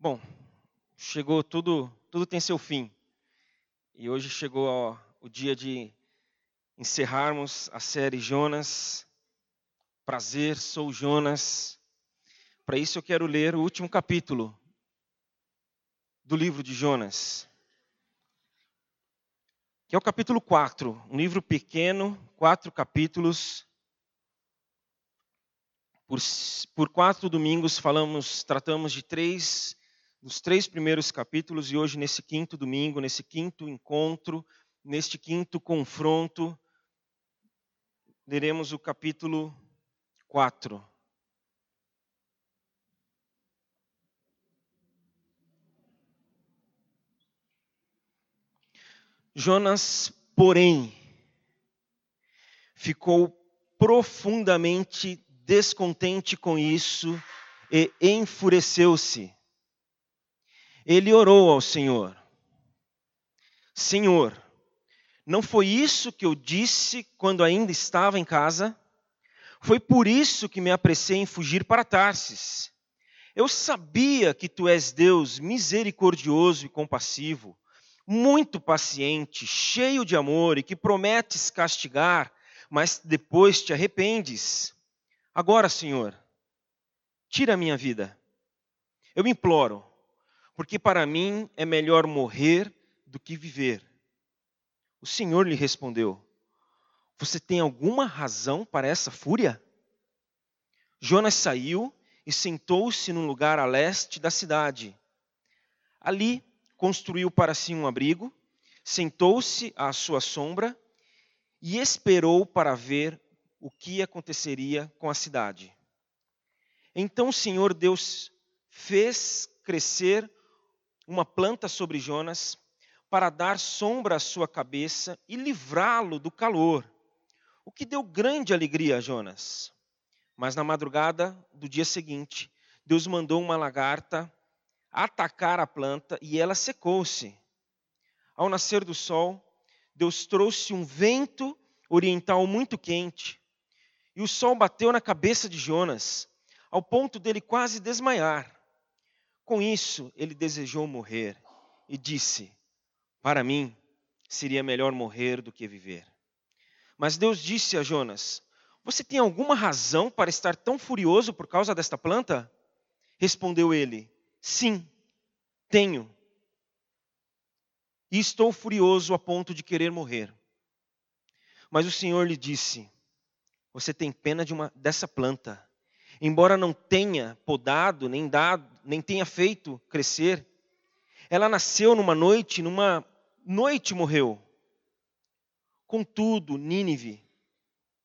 Bom, chegou tudo, tudo tem seu fim. E hoje chegou ó, o dia de encerrarmos a série Jonas. Prazer, sou Jonas. Para isso eu quero ler o último capítulo do livro de Jonas. Que é o capítulo 4, um livro pequeno, quatro capítulos. Por, por quatro domingos falamos, tratamos de três nos três primeiros capítulos e hoje, nesse quinto domingo, nesse quinto encontro, neste quinto confronto, leremos o capítulo 4. Jonas, porém, ficou profundamente descontente com isso e enfureceu-se ele orou ao Senhor: Senhor, não foi isso que eu disse quando ainda estava em casa? Foi por isso que me apressei em fugir para Tarsis. Eu sabia que tu és Deus misericordioso e compassivo, muito paciente, cheio de amor e que prometes castigar, mas depois te arrependes. Agora, Senhor, tira a minha vida. Eu imploro, porque para mim é melhor morrer do que viver. O Senhor lhe respondeu: Você tem alguma razão para essa fúria? Jonas saiu e sentou-se num lugar a leste da cidade. Ali construiu para si um abrigo, sentou-se à sua sombra e esperou para ver o que aconteceria com a cidade. Então o Senhor Deus fez crescer uma planta sobre Jonas para dar sombra à sua cabeça e livrá-lo do calor, o que deu grande alegria a Jonas. Mas na madrugada do dia seguinte, Deus mandou uma lagarta atacar a planta e ela secou-se. Ao nascer do sol, Deus trouxe um vento oriental muito quente, e o sol bateu na cabeça de Jonas, ao ponto dele quase desmaiar. Com isso, ele desejou morrer e disse: Para mim, seria melhor morrer do que viver. Mas Deus disse a Jonas: Você tem alguma razão para estar tão furioso por causa desta planta? Respondeu ele: Sim, tenho. E estou furioso a ponto de querer morrer. Mas o Senhor lhe disse: Você tem pena de uma, dessa planta embora não tenha podado, nem dado, nem tenha feito crescer, ela nasceu numa noite, numa noite morreu. Contudo, Nínive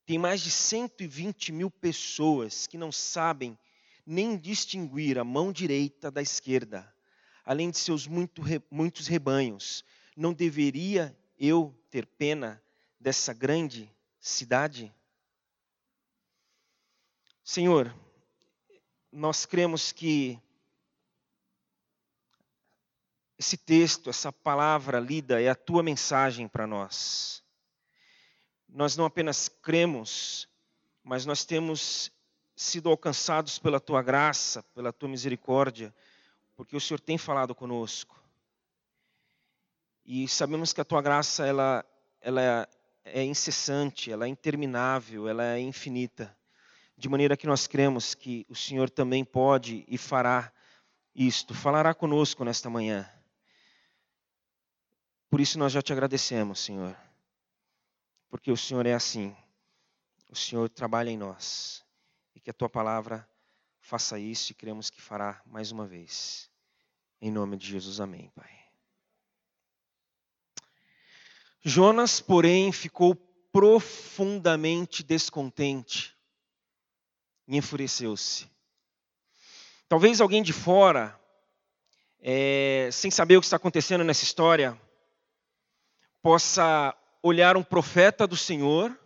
tem mais de 120 mil pessoas que não sabem nem distinguir a mão direita da esquerda, além de seus muito, muitos rebanhos. Não deveria eu ter pena dessa grande cidade? Senhor, nós cremos que esse texto, essa palavra lida é a tua mensagem para nós. Nós não apenas cremos, mas nós temos sido alcançados pela tua graça, pela tua misericórdia, porque o Senhor tem falado conosco. E sabemos que a tua graça ela ela é incessante, ela é interminável, ela é infinita de maneira que nós cremos que o Senhor também pode e fará isto, falará conosco nesta manhã. Por isso nós já te agradecemos, Senhor, porque o Senhor é assim, o Senhor trabalha em nós e que a tua palavra faça isso e cremos que fará mais uma vez. Em nome de Jesus, amém, Pai. Jonas, porém, ficou profundamente descontente e enfureceu-se. Talvez alguém de fora, é, sem saber o que está acontecendo nessa história, possa olhar um profeta do Senhor,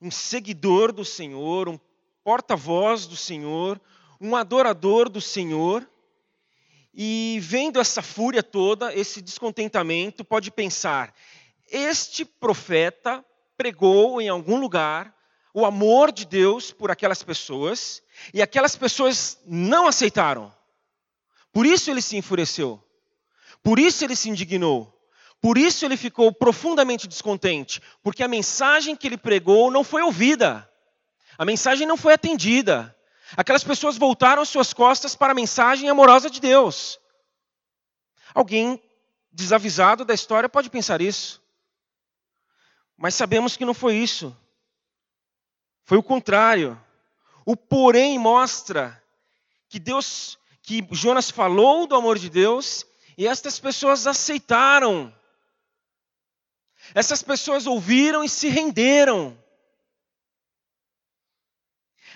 um seguidor do Senhor, um porta-voz do Senhor, um adorador do Senhor, e vendo essa fúria toda, esse descontentamento, pode pensar: este profeta pregou em algum lugar o amor de Deus por aquelas pessoas e aquelas pessoas não aceitaram. Por isso ele se enfureceu. Por isso ele se indignou. Por isso ele ficou profundamente descontente, porque a mensagem que ele pregou não foi ouvida. A mensagem não foi atendida. Aquelas pessoas voltaram suas costas para a mensagem amorosa de Deus. Alguém desavisado da história pode pensar isso. Mas sabemos que não foi isso. Foi o contrário. O porém mostra que Deus, que Jonas falou do amor de Deus e estas pessoas aceitaram. Essas pessoas ouviram e se renderam.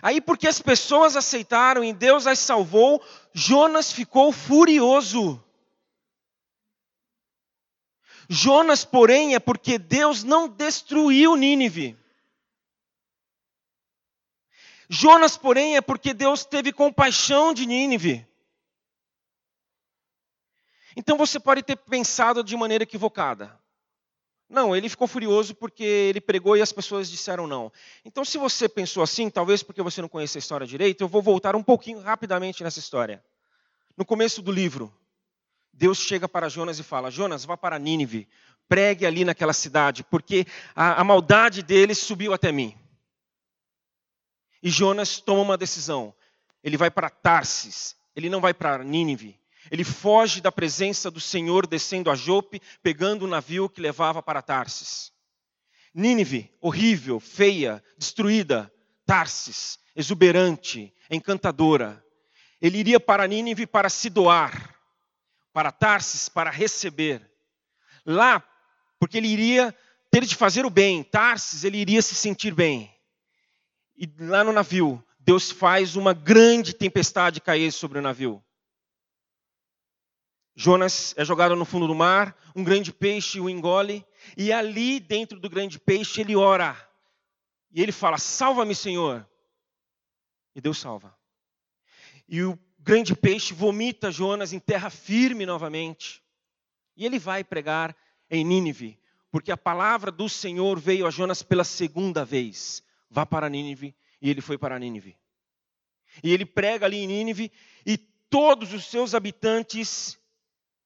Aí, porque as pessoas aceitaram e Deus as salvou, Jonas ficou furioso. Jonas, porém, é porque Deus não destruiu Nínive. Jonas, porém, é porque Deus teve compaixão de Nínive. Então você pode ter pensado de maneira equivocada. Não, ele ficou furioso porque ele pregou e as pessoas disseram não. Então, se você pensou assim, talvez porque você não conhece a história direito, eu vou voltar um pouquinho rapidamente nessa história. No começo do livro, Deus chega para Jonas e fala: Jonas, vá para Nínive, pregue ali naquela cidade, porque a, a maldade deles subiu até mim. E Jonas toma uma decisão. Ele vai para Tarsis, ele não vai para Nínive. Ele foge da presença do Senhor descendo a Jope, pegando o navio que levava para Tarsis. Nínive, horrível, feia, destruída. Tarsis, exuberante, encantadora. Ele iria para Nínive para se doar, para Tarsis para receber. Lá, porque ele iria ter de fazer o bem, Tarsis, ele iria se sentir bem. E lá no navio, Deus faz uma grande tempestade cair sobre o navio. Jonas é jogado no fundo do mar, um grande peixe o engole, e ali dentro do grande peixe ele ora. E ele fala: Salva-me, Senhor. E Deus salva. E o grande peixe vomita Jonas em terra firme novamente. E ele vai pregar em Nínive, porque a palavra do Senhor veio a Jonas pela segunda vez. Vá para Nínive, e ele foi para Nínive. E ele prega ali em Nínive, e todos os seus habitantes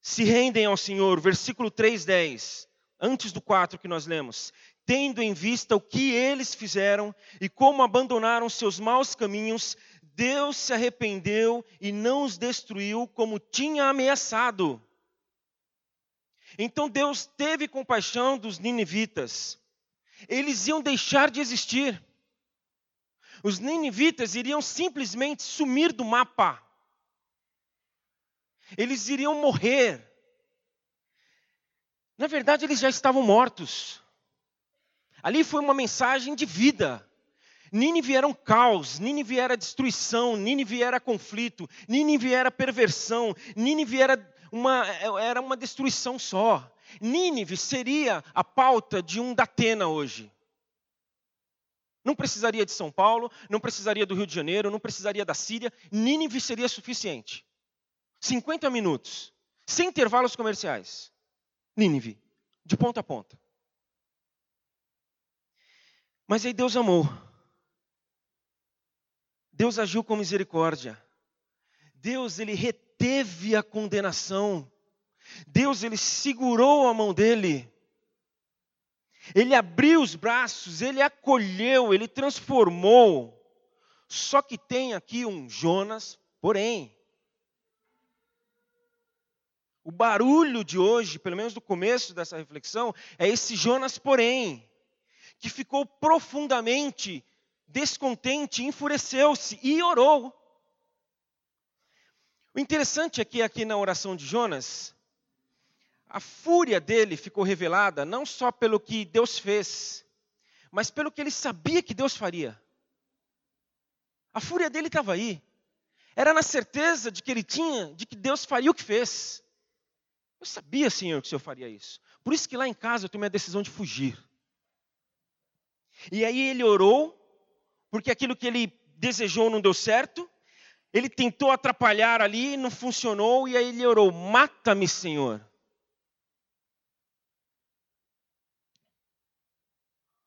se rendem ao Senhor. Versículo 3:10, antes do 4 que nós lemos. Tendo em vista o que eles fizeram e como abandonaram seus maus caminhos, Deus se arrependeu e não os destruiu como tinha ameaçado. Então Deus teve compaixão dos ninivitas. Eles iam deixar de existir. Os ninivitas iriam simplesmente sumir do mapa eles iriam morrer. Na verdade, eles já estavam mortos. Ali foi uma mensagem de vida. Nínive era um caos, Nínive era destruição, Nínive era conflito, Nínive era perversão, Nínive era uma, era uma destruição só. Nínive seria a pauta de um Datena hoje. Não precisaria de São Paulo, não precisaria do Rio de Janeiro, não precisaria da Síria, Nínive seria suficiente. 50 minutos, sem intervalos comerciais. Nínive, de ponta a ponta. Mas aí Deus amou. Deus agiu com misericórdia. Deus ele reteve a condenação. Deus ele segurou a mão dele. Ele abriu os braços, ele acolheu, ele transformou. Só que tem aqui um Jonas, porém. O barulho de hoje, pelo menos do começo dessa reflexão, é esse Jonas, porém, que ficou profundamente descontente, enfureceu-se e orou. O interessante é que aqui na oração de Jonas, a fúria dele ficou revelada não só pelo que Deus fez, mas pelo que ele sabia que Deus faria. A fúria dele estava aí. Era na certeza de que ele tinha, de que Deus faria o que fez. Eu sabia, Senhor, que o Senhor faria isso. Por isso que lá em casa eu tomei a decisão de fugir. E aí ele orou, porque aquilo que ele desejou não deu certo. Ele tentou atrapalhar ali, não funcionou, e aí ele orou: Mata-me, Senhor.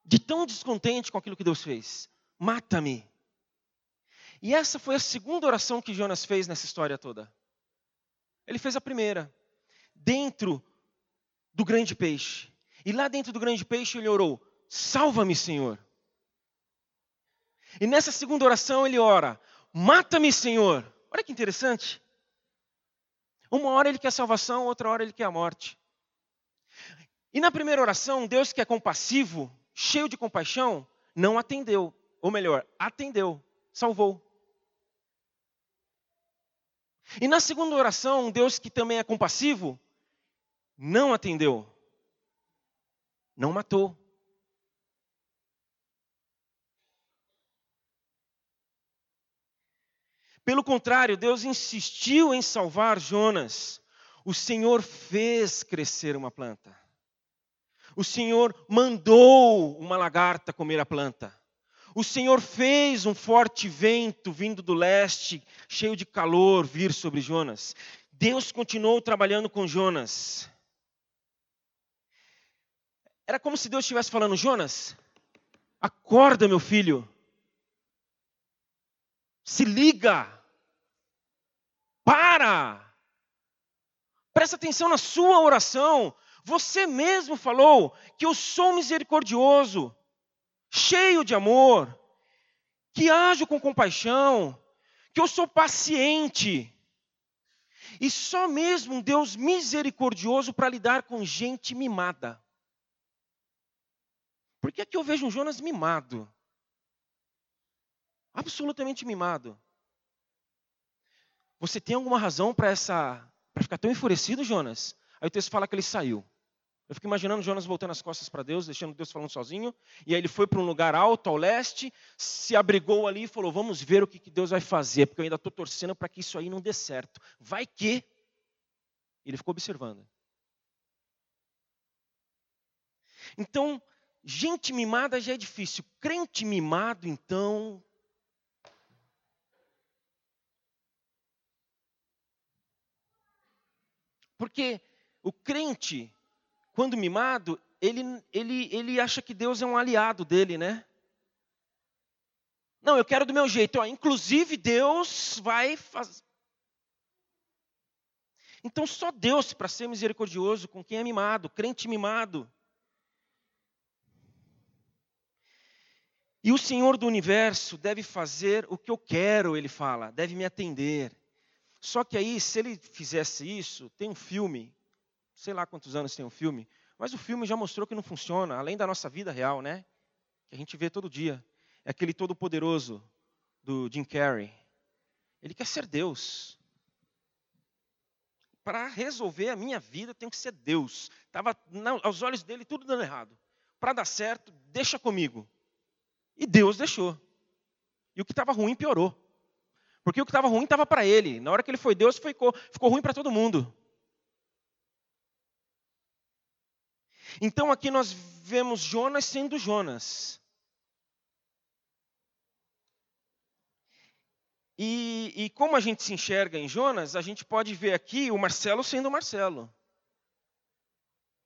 De tão descontente com aquilo que Deus fez: Mata-me. E essa foi a segunda oração que Jonas fez nessa história toda. Ele fez a primeira, dentro do grande peixe. E lá dentro do grande peixe ele orou: Salva-me, Senhor. E nessa segunda oração ele ora: Mata-me, Senhor. Olha que interessante. Uma hora ele quer salvação, outra hora ele quer a morte. E na primeira oração, Deus que é compassivo, cheio de compaixão, não atendeu. Ou melhor, atendeu, salvou. E na segunda oração, Deus que também é compassivo, não atendeu, não matou. Pelo contrário, Deus insistiu em salvar Jonas. O Senhor fez crescer uma planta. O Senhor mandou uma lagarta comer a planta. O Senhor fez um forte vento vindo do leste, cheio de calor, vir sobre Jonas. Deus continuou trabalhando com Jonas. Era como se Deus estivesse falando: Jonas, acorda, meu filho. Se liga. Para. Presta atenção na sua oração. Você mesmo falou que eu sou misericordioso, cheio de amor, que ajo com compaixão, que eu sou paciente. E só mesmo um Deus misericordioso para lidar com gente mimada. Por que, é que eu vejo um Jonas mimado? Absolutamente mimado. Você tem alguma razão para essa para ficar tão enfurecido, Jonas? Aí o texto fala que ele saiu. Eu fico imaginando Jonas voltando as costas para Deus, deixando Deus falando sozinho. E aí ele foi para um lugar alto, ao leste, se abrigou ali e falou: Vamos ver o que, que Deus vai fazer, porque eu ainda estou torcendo para que isso aí não dê certo. Vai que. Ele ficou observando. Então, gente mimada já é difícil. Crente mimado, então, Porque o crente, quando mimado, ele, ele, ele acha que Deus é um aliado dele, né? Não, eu quero do meu jeito. Ó, inclusive, Deus vai fazer. Então, só Deus para ser misericordioso com quem é mimado, crente mimado. E o Senhor do universo deve fazer o que eu quero, ele fala, deve me atender. Só que aí, se ele fizesse isso, tem um filme, sei lá quantos anos tem um filme, mas o filme já mostrou que não funciona, além da nossa vida real, né? Que a gente vê todo dia. É aquele todo-poderoso do Jim Carrey. Ele quer ser Deus. Para resolver a minha vida, tem que ser Deus. Estava aos olhos dele tudo dando errado. Para dar certo, deixa comigo. E Deus deixou. E o que estava ruim piorou. Porque o que estava ruim estava para ele. Na hora que ele foi Deus, ficou, ficou ruim para todo mundo. Então aqui nós vemos Jonas sendo Jonas. E, e, como a gente se enxerga em Jonas, a gente pode ver aqui o Marcelo sendo o Marcelo.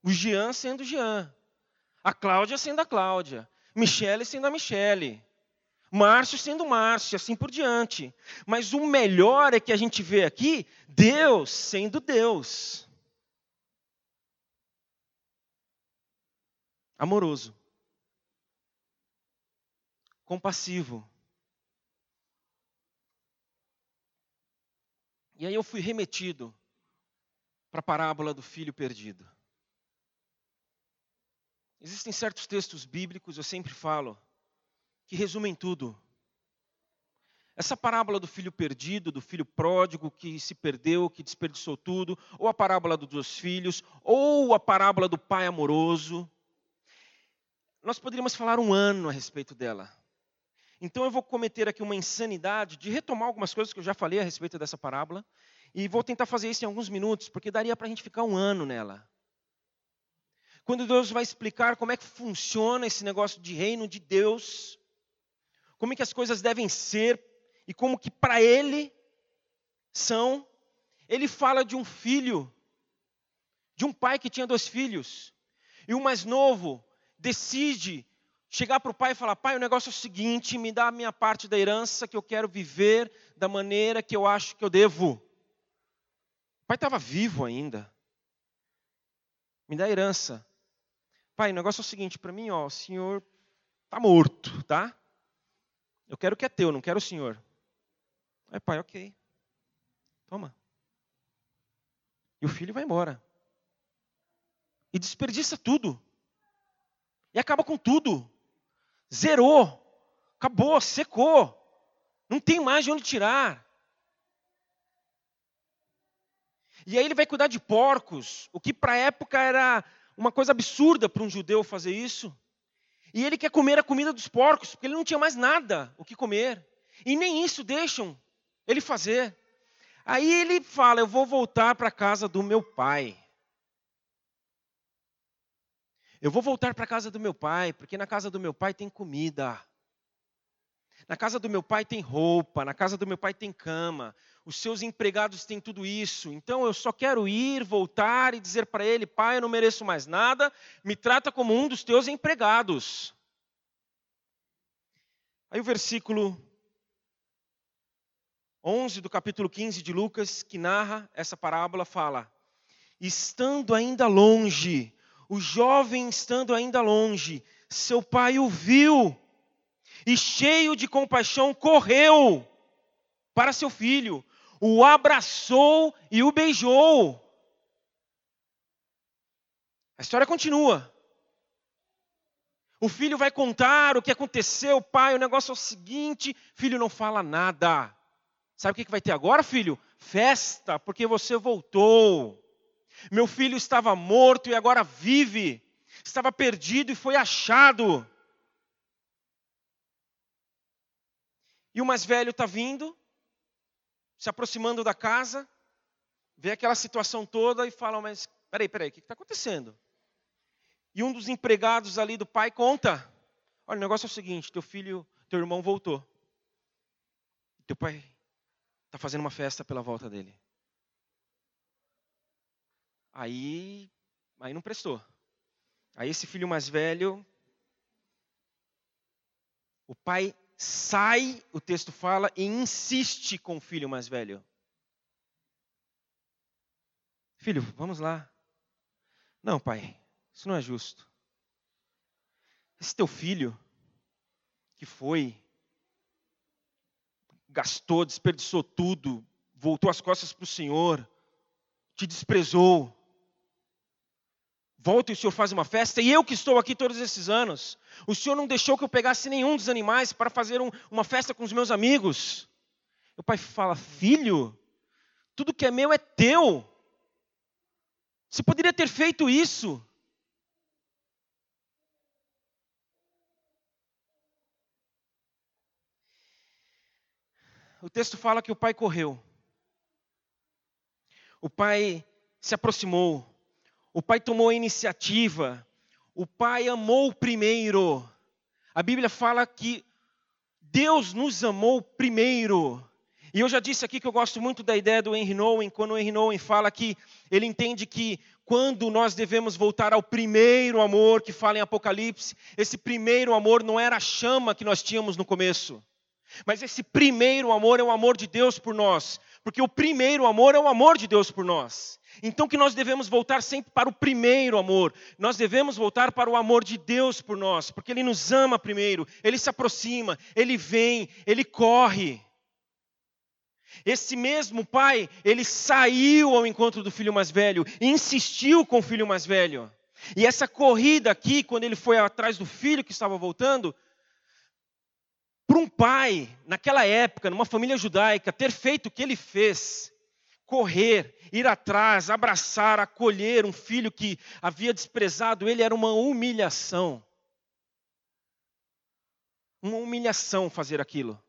O Jean sendo o Jean. A Cláudia sendo a Cláudia. Michele sendo a Michele. Márcio sendo Márcio, assim por diante. Mas o melhor é que a gente vê aqui Deus sendo Deus. Amoroso. Compassivo. E aí eu fui remetido para a parábola do filho perdido. Existem certos textos bíblicos, eu sempre falo, que resumem tudo. Essa parábola do filho perdido, do filho pródigo que se perdeu, que desperdiçou tudo, ou a parábola dos dois filhos, ou a parábola do pai amoroso. Nós poderíamos falar um ano a respeito dela. Então eu vou cometer aqui uma insanidade de retomar algumas coisas que eu já falei a respeito dessa parábola, e vou tentar fazer isso em alguns minutos, porque daria para a gente ficar um ano nela. Quando Deus vai explicar como é que funciona esse negócio de reino de Deus, como é que as coisas devem ser e como que para ele são. Ele fala de um filho, de um pai que tinha dois filhos, e o mais novo decide chegar para o pai e falar: Pai, o negócio é o seguinte, me dá a minha parte da herança que eu quero viver da maneira que eu acho que eu devo. pai estava vivo ainda. Me dá herança. Pai, o negócio é o seguinte, para mim, ó, o senhor está morto, tá? Eu quero o que é teu, não quero o senhor. Aí, pai, ok. Toma. E o filho vai embora. E desperdiça tudo. E acaba com tudo. Zerou. Acabou, secou. Não tem mais de onde tirar. E aí ele vai cuidar de porcos, o que para a época era uma coisa absurda para um judeu fazer isso. E ele quer comer a comida dos porcos, porque ele não tinha mais nada o que comer. E nem isso deixam ele fazer. Aí ele fala: Eu vou voltar para a casa do meu pai. Eu vou voltar para a casa do meu pai, porque na casa do meu pai tem comida. Na casa do meu pai tem roupa, na casa do meu pai tem cama. Os seus empregados têm tudo isso. Então eu só quero ir, voltar e dizer para ele: Pai, eu não mereço mais nada, me trata como um dos teus empregados. Aí o versículo 11 do capítulo 15 de Lucas, que narra essa parábola, fala: Estando ainda longe, o jovem estando ainda longe, seu pai o viu e, cheio de compaixão, correu para seu filho, o abraçou e o beijou. A história continua. O filho vai contar o que aconteceu, pai. O negócio é o seguinte: filho não fala nada. Sabe o que vai ter agora, filho? Festa, porque você voltou. Meu filho estava morto e agora vive. Estava perdido e foi achado. E o mais velho está vindo, se aproximando da casa, vê aquela situação toda e fala: Mas peraí, peraí, o que está acontecendo? E um dos empregados ali do pai conta: Olha, o negócio é o seguinte: teu filho, teu irmão voltou. Teu pai está fazendo uma festa pela volta dele. Aí, aí não prestou. Aí esse filho mais velho, o pai sai, o texto fala, e insiste com o filho mais velho. Filho, vamos lá. Não, pai, isso não é justo. Esse teu filho, que foi gastou, desperdiçou tudo, voltou as costas para o Senhor, te desprezou. Volta e o Senhor faz uma festa, e eu que estou aqui todos esses anos, o Senhor não deixou que eu pegasse nenhum dos animais para fazer um, uma festa com os meus amigos. O pai fala: Filho, tudo que é meu é teu. Você poderia ter feito isso. o texto fala que o pai correu. O pai se aproximou. O pai tomou a iniciativa. O pai amou primeiro. A Bíblia fala que Deus nos amou primeiro. E eu já disse aqui que eu gosto muito da ideia do Henry Nouwen, quando o Henry Nouwen fala que ele entende que quando nós devemos voltar ao primeiro amor que fala em Apocalipse, esse primeiro amor não era a chama que nós tínhamos no começo. Mas esse primeiro amor é o amor de Deus por nós, porque o primeiro amor é o amor de Deus por nós. Então que nós devemos voltar sempre para o primeiro amor. Nós devemos voltar para o amor de Deus por nós, porque ele nos ama primeiro, ele se aproxima, ele vem, ele corre. Esse mesmo pai, ele saiu ao encontro do filho mais velho e insistiu com o filho mais velho. E essa corrida aqui, quando ele foi atrás do filho que estava voltando, para um pai, naquela época, numa família judaica, ter feito o que ele fez, correr, ir atrás, abraçar, acolher um filho que havia desprezado ele, era uma humilhação. Uma humilhação fazer aquilo.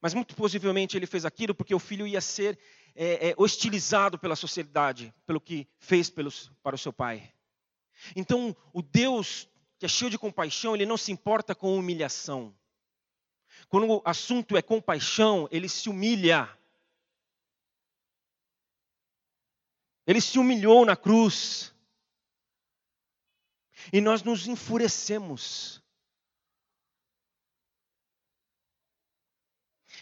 Mas muito possivelmente ele fez aquilo porque o filho ia ser é, é, hostilizado pela sociedade, pelo que fez pelos, para o seu pai. Então, o Deus que é cheio de compaixão, ele não se importa com humilhação. Quando o assunto é compaixão, ele se humilha. Ele se humilhou na cruz. E nós nos enfurecemos.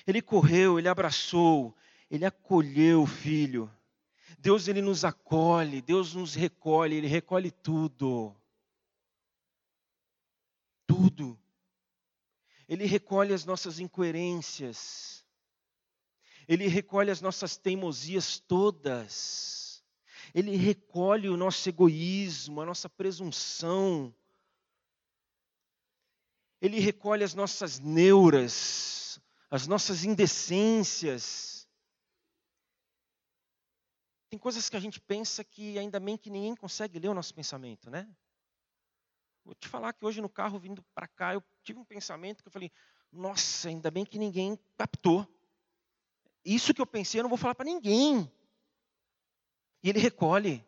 Ele correu, ele abraçou, ele acolheu o filho. Deus ele nos acolhe, Deus nos recolhe, ele recolhe tudo. Tudo. Ele recolhe as nossas incoerências. Ele recolhe as nossas teimosias todas. Ele recolhe o nosso egoísmo, a nossa presunção. Ele recolhe as nossas neuras, as nossas indecências. Tem coisas que a gente pensa que ainda bem que ninguém consegue ler o nosso pensamento, né? Vou te falar que hoje no carro vindo para cá, eu tive um pensamento que eu falei: nossa, ainda bem que ninguém captou. Isso que eu pensei, eu não vou falar para ninguém. E ele recolhe,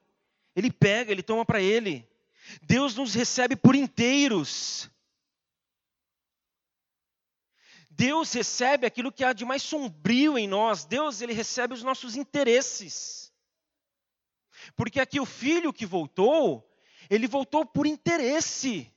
ele pega, ele toma para ele. Deus nos recebe por inteiros. Deus recebe aquilo que há de mais sombrio em nós. Deus, ele recebe os nossos interesses. Porque aqui o filho que voltou, ele voltou por interesse.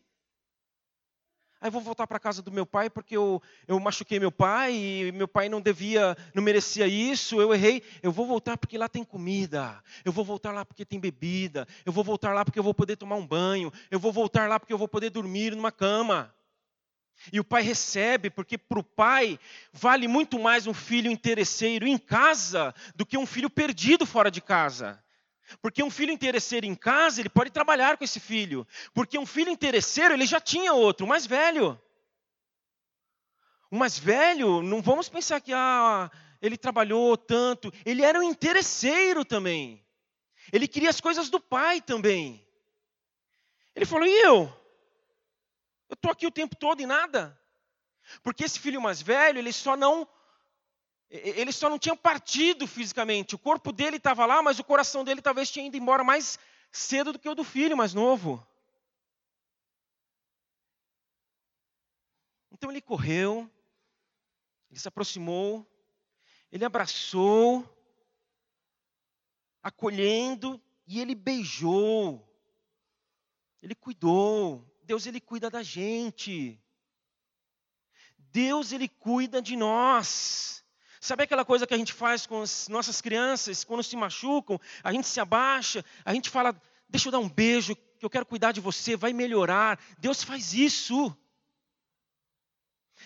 Aí vou voltar para casa do meu pai porque eu, eu machuquei meu pai e meu pai não devia, não merecia isso, eu errei. Eu vou voltar porque lá tem comida. Eu vou voltar lá porque tem bebida. Eu vou voltar lá porque eu vou poder tomar um banho. Eu vou voltar lá porque eu vou poder dormir numa cama. E o pai recebe, porque para o pai vale muito mais um filho interesseiro em casa do que um filho perdido fora de casa. Porque um filho interesseiro em casa, ele pode trabalhar com esse filho. Porque um filho interesseiro, ele já tinha outro, o mais velho. O mais velho, não vamos pensar que ah, ele trabalhou tanto. Ele era um interesseiro também. Ele queria as coisas do pai também. Ele falou: e eu? Eu estou aqui o tempo todo e nada. Porque esse filho mais velho, ele só não ele só não tinha partido fisicamente. O corpo dele estava lá, mas o coração dele talvez tinha ido embora mais cedo do que o do filho mais novo. Então ele correu, ele se aproximou, ele abraçou, acolhendo, e ele beijou. Ele cuidou. Deus ele cuida da gente. Deus ele cuida de nós. Sabe aquela coisa que a gente faz com as nossas crianças, quando se machucam, a gente se abaixa, a gente fala, deixa eu dar um beijo, que eu quero cuidar de você, vai melhorar. Deus faz isso.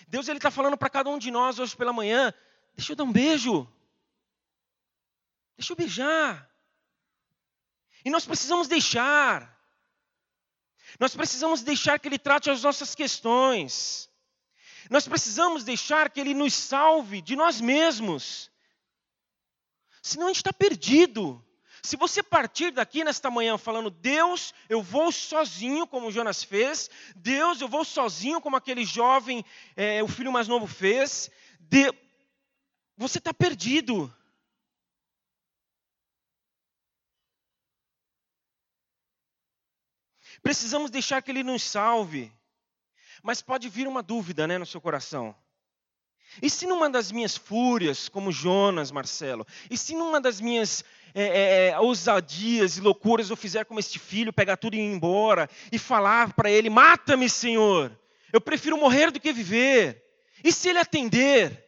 Deus ele está falando para cada um de nós hoje pela manhã, deixa eu dar um beijo. Deixa eu beijar. E nós precisamos deixar. Nós precisamos deixar que Ele trate as nossas questões. Nós precisamos deixar que Ele nos salve de nós mesmos. Senão a gente está perdido. Se você partir daqui nesta manhã falando, Deus, eu vou sozinho, como Jonas fez, Deus, eu vou sozinho, como aquele jovem, é, o filho mais novo fez, de... você está perdido. Precisamos deixar que Ele nos salve. Mas pode vir uma dúvida né, no seu coração. E se numa das minhas fúrias, como Jonas, Marcelo, e se numa das minhas é, é, é ousadias e loucuras eu fizer como este filho, pegar tudo e ir embora, e falar para ele: Mata-me, Senhor, eu prefiro morrer do que viver. E se ele atender?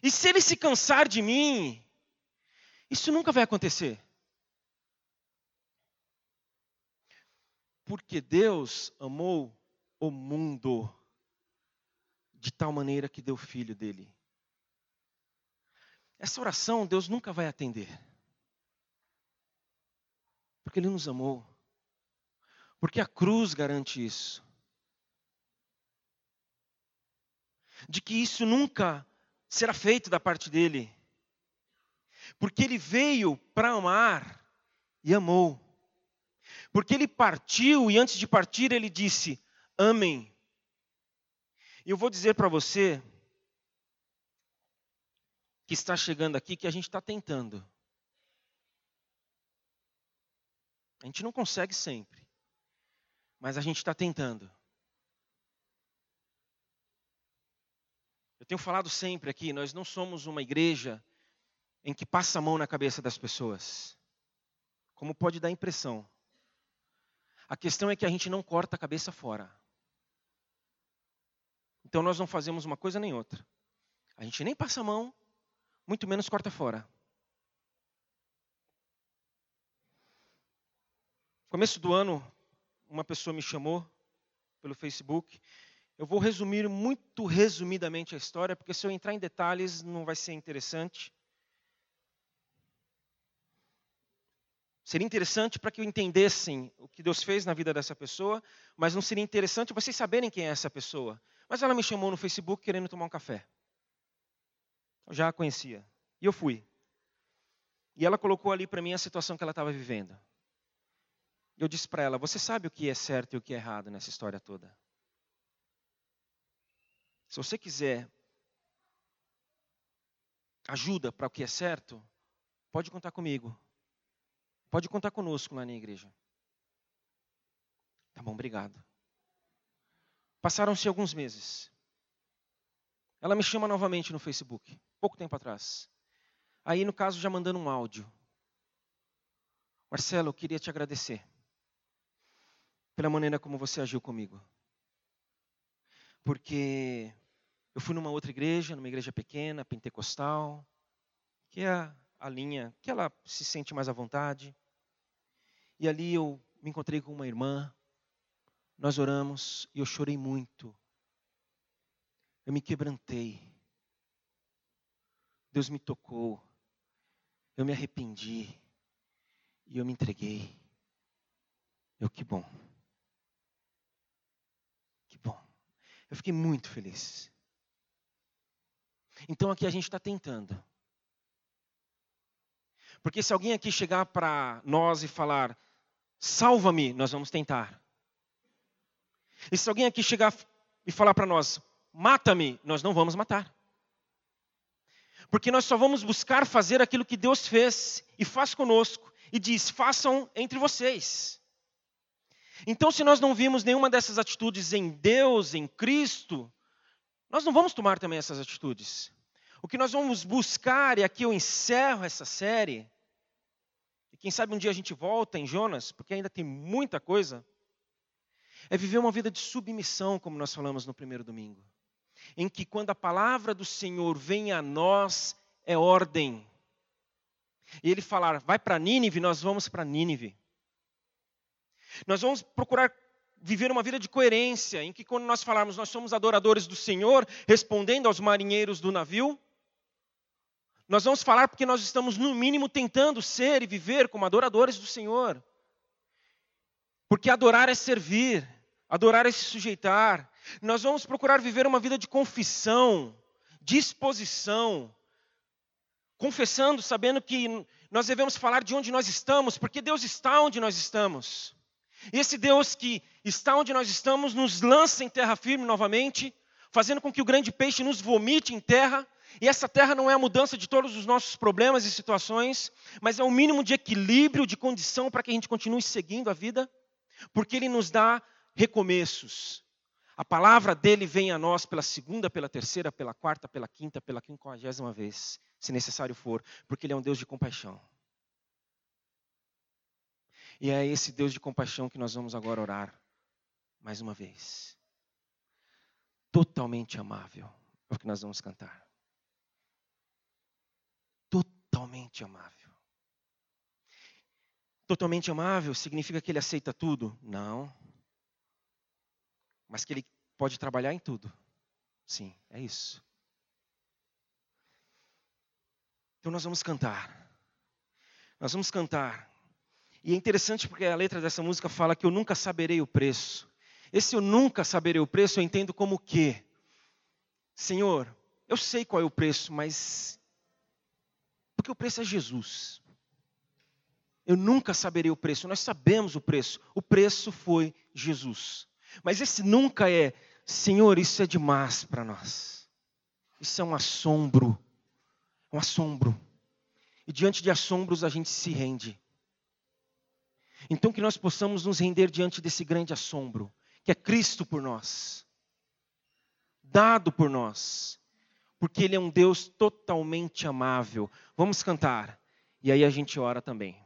E se ele se cansar de mim? Isso nunca vai acontecer. Porque Deus amou o mundo de tal maneira que deu o filho dele. Essa oração Deus nunca vai atender. Porque Ele nos amou. Porque a cruz garante isso. De que isso nunca será feito da parte dele. Porque Ele veio para amar e amou. Porque ele partiu e antes de partir ele disse: Amém. E eu vou dizer para você que está chegando aqui que a gente está tentando. A gente não consegue sempre, mas a gente está tentando. Eu tenho falado sempre aqui, nós não somos uma igreja em que passa a mão na cabeça das pessoas, como pode dar impressão. A questão é que a gente não corta a cabeça fora. Então nós não fazemos uma coisa nem outra. A gente nem passa a mão, muito menos corta fora. Começo do ano, uma pessoa me chamou pelo Facebook. Eu vou resumir muito resumidamente a história, porque se eu entrar em detalhes não vai ser interessante. Seria interessante para que entendessem o que Deus fez na vida dessa pessoa, mas não seria interessante vocês saberem quem é essa pessoa. Mas ela me chamou no Facebook querendo tomar um café. Eu já a conhecia. E eu fui. E ela colocou ali para mim a situação que ela estava vivendo. Eu disse para ela: Você sabe o que é certo e o que é errado nessa história toda? Se você quiser ajuda para o que é certo, pode contar comigo. Pode contar conosco lá na igreja. Tá bom, obrigado. Passaram-se alguns meses. Ela me chama novamente no Facebook, pouco tempo atrás. Aí, no caso, já mandando um áudio. Marcelo, eu queria te agradecer pela maneira como você agiu comigo. Porque eu fui numa outra igreja, numa igreja pequena, pentecostal, que é a, linha que ela se sente mais à vontade. E ali eu me encontrei com uma irmã, nós oramos e eu chorei muito. Eu me quebrantei. Deus me tocou. Eu me arrependi. E eu me entreguei. Eu, que bom. Eu fiquei muito feliz. Então aqui a gente está tentando. Porque se alguém aqui chegar para nós e falar, salva-me, nós vamos tentar. E se alguém aqui chegar e falar para nós, mata-me, nós não vamos matar. Porque nós só vamos buscar fazer aquilo que Deus fez e faz conosco. E diz: façam entre vocês. Então, se nós não vimos nenhuma dessas atitudes em Deus, em Cristo, nós não vamos tomar também essas atitudes. O que nós vamos buscar, e aqui eu encerro essa série, quem sabe um dia a gente volta em Jonas, porque ainda tem muita coisa, é viver uma vida de submissão, como nós falamos no primeiro domingo. Em que quando a palavra do Senhor vem a nós, é ordem. E ele falar, vai para Nínive, nós vamos para Nínive. Nós vamos procurar viver uma vida de coerência, em que quando nós falarmos nós somos adoradores do Senhor, respondendo aos marinheiros do navio, nós vamos falar porque nós estamos, no mínimo, tentando ser e viver como adoradores do Senhor. Porque adorar é servir, adorar é se sujeitar. Nós vamos procurar viver uma vida de confissão, disposição, confessando, sabendo que nós devemos falar de onde nós estamos, porque Deus está onde nós estamos. E esse Deus que está onde nós estamos nos lança em terra firme novamente, fazendo com que o grande peixe nos vomite em terra. E essa terra não é a mudança de todos os nossos problemas e situações, mas é um mínimo de equilíbrio, de condição para que a gente continue seguindo a vida, porque Ele nos dá recomeços. A palavra dele vem a nós pela segunda, pela terceira, pela quarta, pela quinta, pela quinquagésima vez, se necessário for, porque Ele é um Deus de compaixão. E é esse Deus de compaixão que nós vamos agora orar, mais uma vez. Totalmente amável, é o que nós vamos cantar. Totalmente amável. Totalmente amável significa que ele aceita tudo? Não. Mas que ele pode trabalhar em tudo? Sim, é isso. Então nós vamos cantar. Nós vamos cantar e é interessante porque a letra dessa música fala que eu nunca saberei o preço. Esse eu nunca saberei o preço eu entendo como o quê? Senhor, eu sei qual é o preço, mas porque o preço é Jesus. Eu nunca saberei o preço, nós sabemos o preço. O preço foi Jesus. Mas esse nunca é, Senhor, isso é demais para nós. Isso é um assombro. Um assombro. E diante de assombros a gente se rende. Então, que nós possamos nos render diante desse grande assombro, que é Cristo por nós, dado por nós, porque Ele é um Deus totalmente amável. Vamos cantar, e aí a gente ora também.